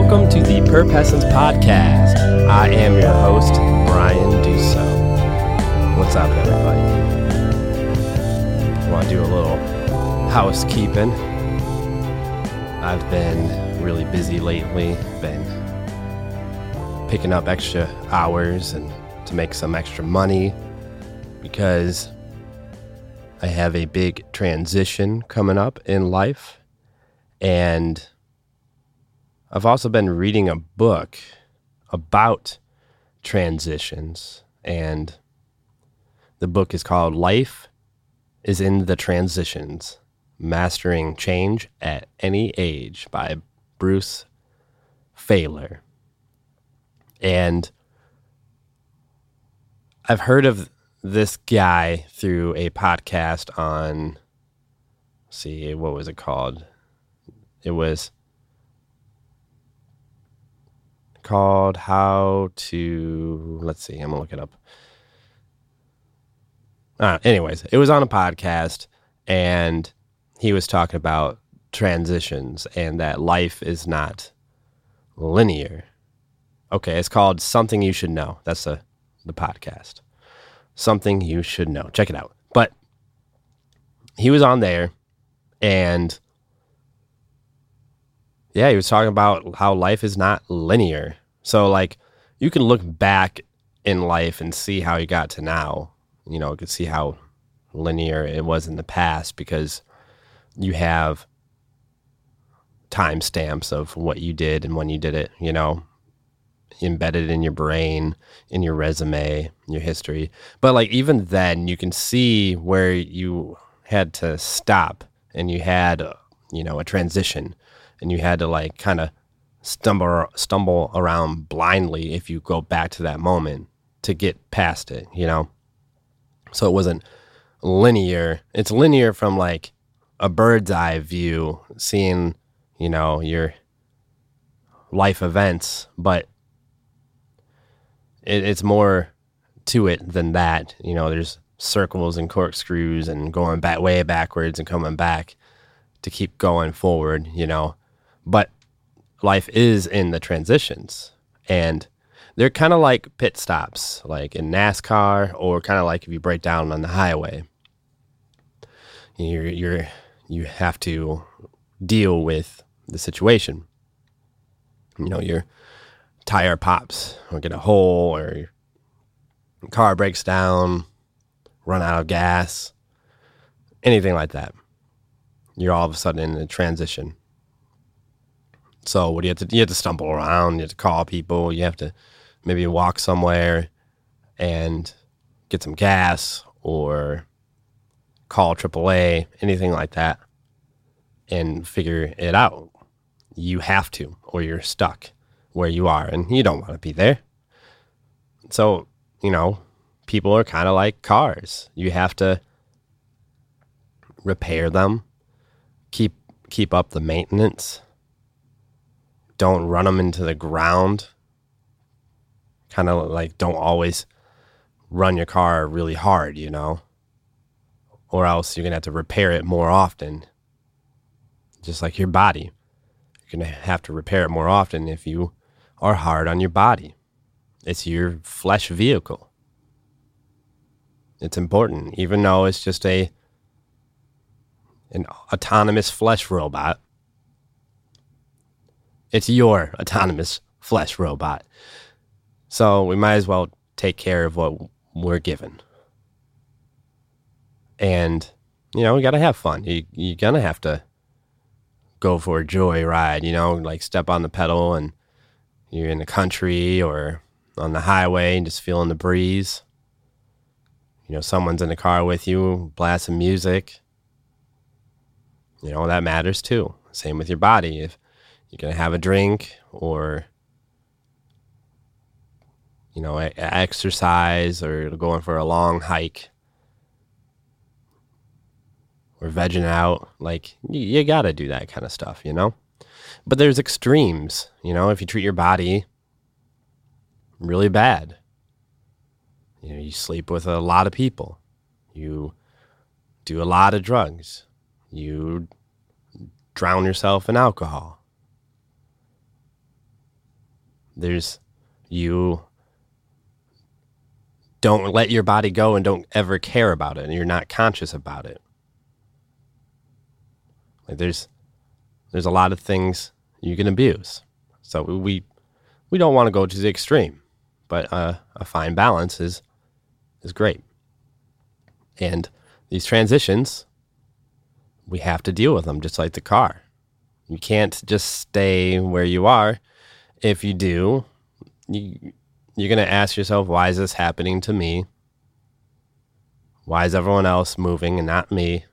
Welcome to the Perpessence Podcast. I am your host, Brian Dusso. What's up, everybody? Want to do a little housekeeping? I've been really busy lately. Been picking up extra hours and to make some extra money because I have a big transition coming up in life. And I've also been reading a book about transitions. And the book is called Life is in the Transitions Mastering Change at Any Age by Bruce Feiler. And I've heard of this guy through a podcast on see what was it called it was called how to let's see i'm gonna look it up uh, anyways it was on a podcast and he was talking about transitions and that life is not linear okay it's called something you should know that's the the podcast something you should know. Check it out. But he was on there and yeah, he was talking about how life is not linear. So like you can look back in life and see how you got to now. You know, you can see how linear it was in the past because you have timestamps of what you did and when you did it, you know embedded in your brain, in your resume, your history. But like even then, you can see where you had to stop and you had, you know, a transition and you had to like kind of stumble stumble around blindly if you go back to that moment to get past it, you know. So it wasn't linear. It's linear from like a bird's eye view, seeing, you know, your life events, but it, it's more to it than that. You know, there's circles and corkscrews and going back way backwards and coming back to keep going forward, you know. But life is in the transitions and they're kind of like pit stops, like in NASCAR or kind of like if you break down on the highway. You're, you're, you have to deal with the situation. You know, you're tire pops or get a hole or your car breaks down, run out of gas, anything like that. You're all of a sudden in a transition. So what do you have to you have to stumble around, you have to call people, you have to maybe walk somewhere and get some gas or call AAA, anything like that, and figure it out. You have to, or you're stuck where you are and you don't want to be there. So, you know, people are kind of like cars. You have to repair them, keep keep up the maintenance. Don't run them into the ground. Kind of like don't always run your car really hard, you know? Or else you're going to have to repair it more often. Just like your body. You're going to have to repair it more often if you are hard on your body. It's your flesh vehicle. It's important, even though it's just a an autonomous flesh robot. It's your autonomous flesh robot. So we might as well take care of what we're given. And, you know, we got to have fun. You, you're going to have to go for a joy ride, you know, like step on the pedal and you're in the country or on the highway and just feeling the breeze. You know, someone's in the car with you, blasting music. You know, that matters too. Same with your body. If you're to have a drink or, you know, exercise or going for a long hike. Or vegging out, like, you, you got to do that kind of stuff, you know? But there's extremes, you know, if you treat your body really bad, you know, you sleep with a lot of people, you do a lot of drugs, you drown yourself in alcohol. There's you don't let your body go and don't ever care about it and you're not conscious about it. Like there's there's a lot of things you can abuse. So we we don't want to go to the extreme, but uh, a fine balance is is great. And these transitions, we have to deal with them just like the car. You can't just stay where you are. If you do, you you're going to ask yourself, why is this happening to me? Why is everyone else moving and not me?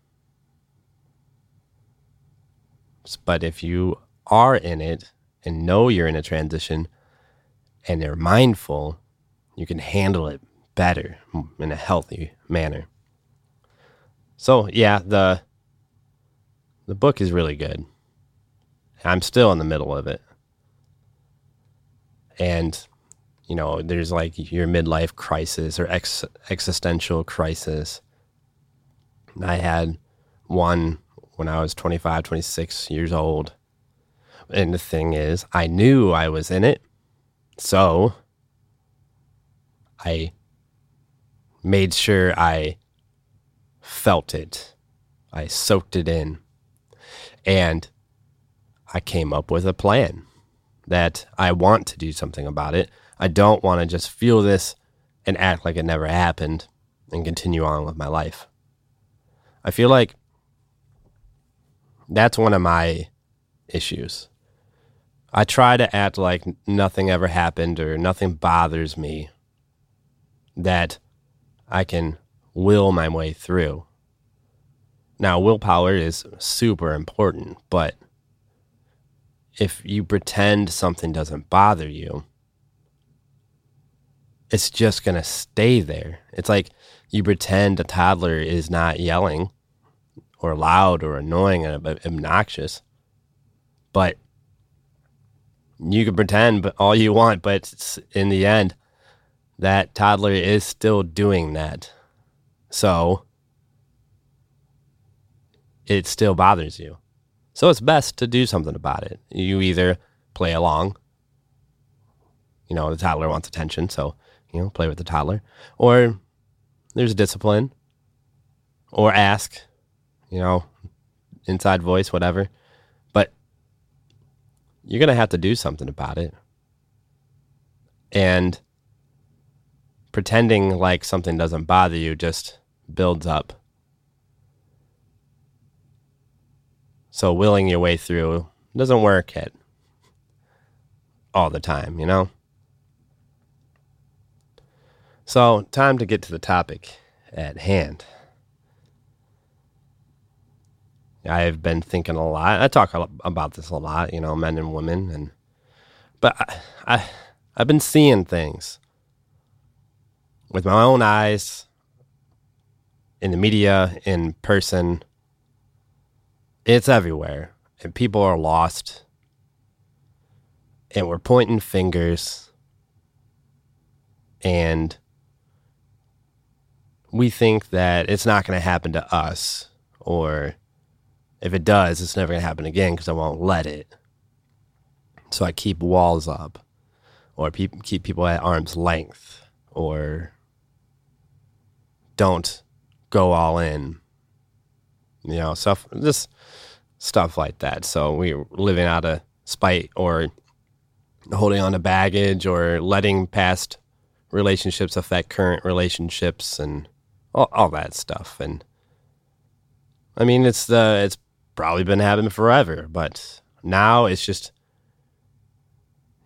But if you are in it and know you're in a transition and you're mindful, you can handle it better in a healthy manner. So, yeah, the the book is really good. I'm still in the middle of it. And you know, there's like your midlife crisis or ex- existential crisis. I had one when I was 25, 26 years old. And the thing is, I knew I was in it. So I made sure I felt it. I soaked it in. And I came up with a plan that I want to do something about it. I don't want to just feel this and act like it never happened and continue on with my life. I feel like that's one of my issues. I try to act like nothing ever happened or nothing bothers me, that I can will my way through. Now, willpower is super important, but if you pretend something doesn't bother you, it's just going to stay there. It's like you pretend a toddler is not yelling or loud or annoying and obnoxious, but you can pretend all you want, but in the end, that toddler is still doing that. So it still bothers you. So it's best to do something about it. You either play along, you know, the toddler wants attention, so you know, play with the toddler, or there's discipline, or ask, you know, inside voice, whatever. But you're going to have to do something about it. And pretending like something doesn't bother you just builds up. So willing your way through doesn't work at all the time, you know? So, time to get to the topic at hand. I've been thinking a lot. I talk about this a lot, you know, men and women, and but I, I I've been seeing things with my own eyes in the media, in person. It's everywhere, and people are lost, and we're pointing fingers, and we think that it's not going to happen to us, or if it does, it's never going to happen again because I won't let it. So I keep walls up, or pe- keep people at arm's length, or don't go all in. You know, stuff just stuff like that. So we're living out of spite or holding on to baggage or letting past relationships affect current relationships and all, all that stuff. And I mean, it's the it's probably been happening forever, but now it's just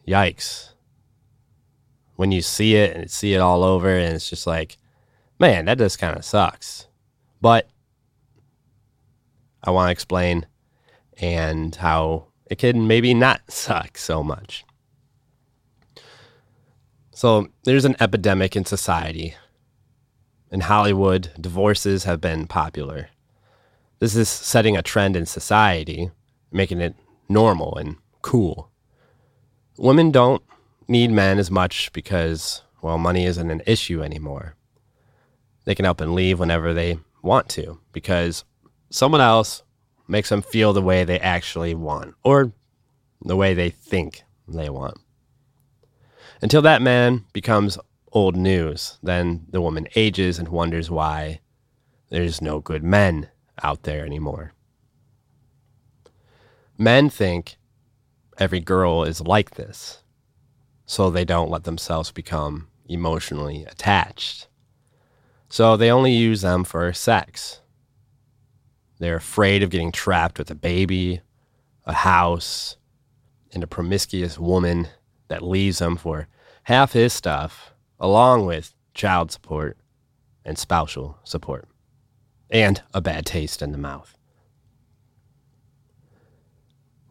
yikes when you see it and see it all over, and it's just like, man, that just kind of sucks. But I want to explain and how it can maybe not suck so much. So there's an epidemic in society in Hollywood, divorces have been popular. This is setting a trend in society, making it normal and cool. Women don't need men as much because, well, money isn't an issue anymore. They can up and leave whenever they want to because someone else makes them feel the way they actually want or the way they think they want. until that man becomes old news. Then the woman ages and wonders why there's no good men out there anymore. Men think every girl is like this, so they don't let themselves become emotionally attached. So they only use them for sex. They're afraid of getting trapped with a baby, a house, and a promiscuous woman that leaves him for half his stuff, along with child support and spousal support, and a bad taste in the mouth.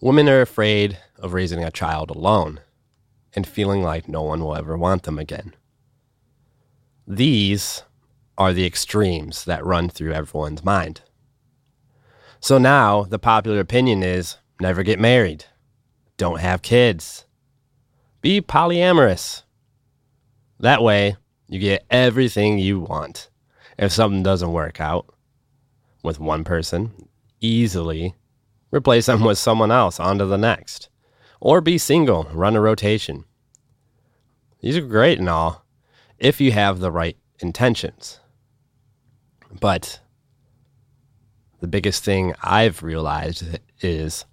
Women are afraid of raising a child alone and feeling like no one will ever want them again. These are the extremes that run through everyone's mind. So now the popular opinion is never get married, don't have kids, be polyamorous. That way, you get everything you want. If something doesn't work out with one person, easily replace them with someone else onto the next. Or be single, run a rotation. These are great and all if you have the right intentions. But the biggest thing I've realized is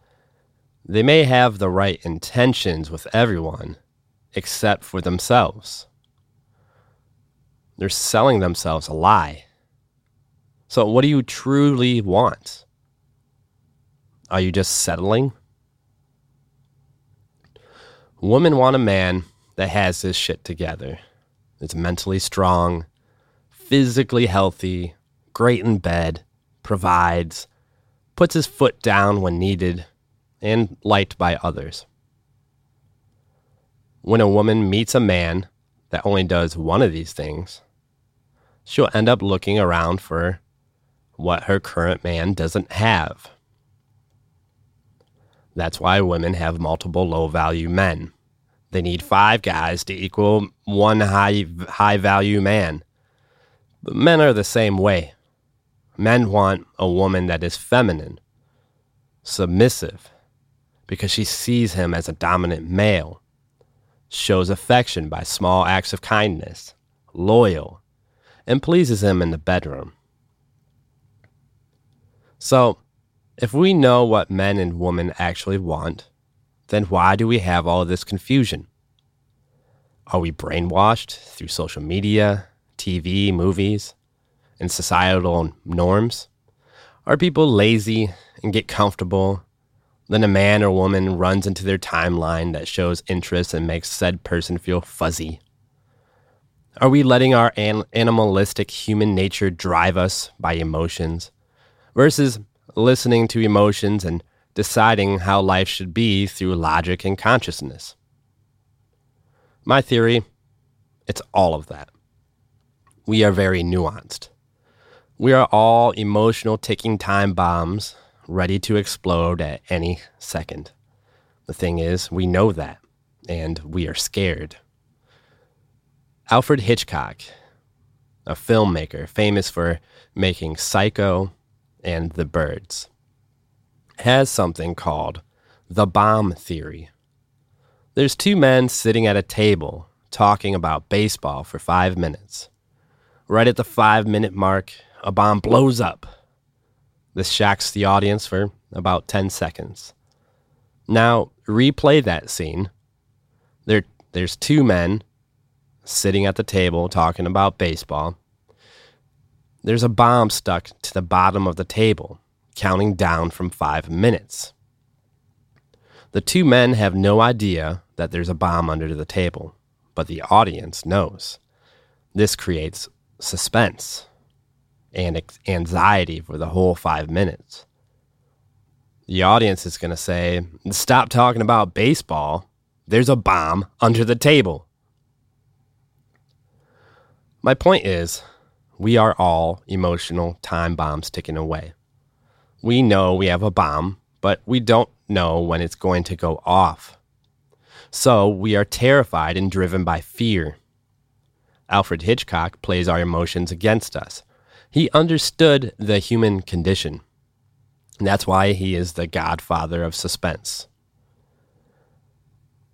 they may have the right intentions with everyone except for themselves. They're selling themselves a lie. So, what do you truly want? Are you just settling? Women want a man that has his shit together, that's mentally strong, physically healthy, great in bed, provides, puts his foot down when needed, and liked by others. When a woman meets a man that only does one of these things, she'll end up looking around for what her current man doesn't have. That's why women have multiple low value men. They need five guys to equal one high, high value man. But men are the same way. Men want a woman that is feminine, submissive, because she sees him as a dominant male, shows affection by small acts of kindness, loyal, and pleases him in the bedroom. So, if we know what men and women actually want, then why do we have all this confusion? Are we brainwashed through social media, TV, movies, and societal norms? Are people lazy and get comfortable then a man or woman runs into their timeline that shows interest and makes said person feel fuzzy. Are we letting our an- animalistic human nature drive us by emotions versus listening to emotions and deciding how life should be through logic and consciousness? My theory it's all of that. We are very nuanced. We are all emotional ticking time bombs ready to explode at any second. The thing is, we know that, and we are scared. Alfred Hitchcock, a filmmaker famous for making Psycho and The Birds, has something called the bomb theory. There's two men sitting at a table talking about baseball for five minutes. Right at the five minute mark, a bomb blows up this shocks the audience for about 10 seconds. Now, replay that scene. There, there's two men sitting at the table talking about baseball. There's a bomb stuck to the bottom of the table, counting down from five minutes. The two men have no idea that there's a bomb under the table, but the audience knows. This creates suspense and anxiety for the whole five minutes. The audience is going to say, Stop talking about baseball. There's a bomb under the table. My point is, we are all emotional time bombs ticking away. We know we have a bomb, but we don't know when it's going to go off. So we are terrified and driven by fear. Alfred Hitchcock plays our emotions against us. He understood the human condition. And that's why he is the godfather of suspense.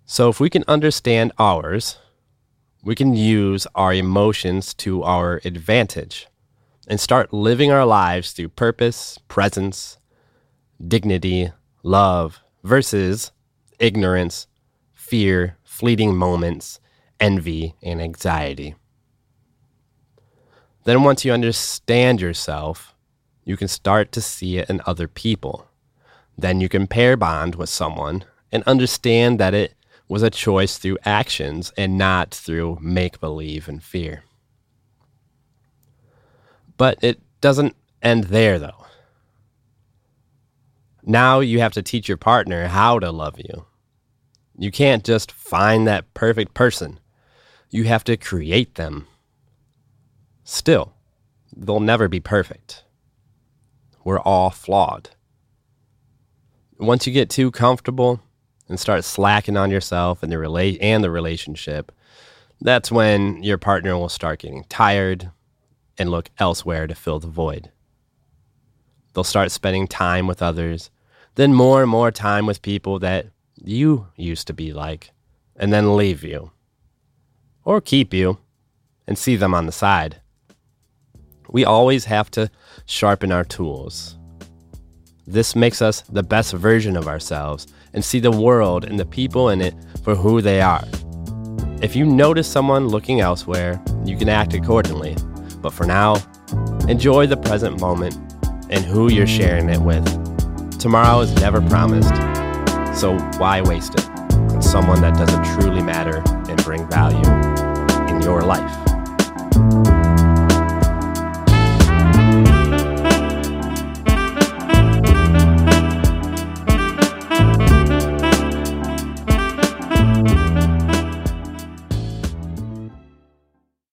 So, if we can understand ours, we can use our emotions to our advantage and start living our lives through purpose, presence, dignity, love versus ignorance, fear, fleeting moments, envy, and anxiety. Then, once you understand yourself, you can start to see it in other people. Then you can pair bond with someone and understand that it was a choice through actions and not through make believe and fear. But it doesn't end there, though. Now you have to teach your partner how to love you. You can't just find that perfect person, you have to create them. Still, they'll never be perfect. We're all flawed. Once you get too comfortable and start slacking on yourself and the rela- and the relationship, that's when your partner will start getting tired and look elsewhere to fill the void. They'll start spending time with others, then more and more time with people that you used to be like, and then leave you. Or keep you and see them on the side. We always have to sharpen our tools. This makes us the best version of ourselves and see the world and the people in it for who they are. If you notice someone looking elsewhere, you can act accordingly. But for now, enjoy the present moment and who you're sharing it with. Tomorrow is never promised, so why waste it on someone that doesn't truly matter and bring value in your life?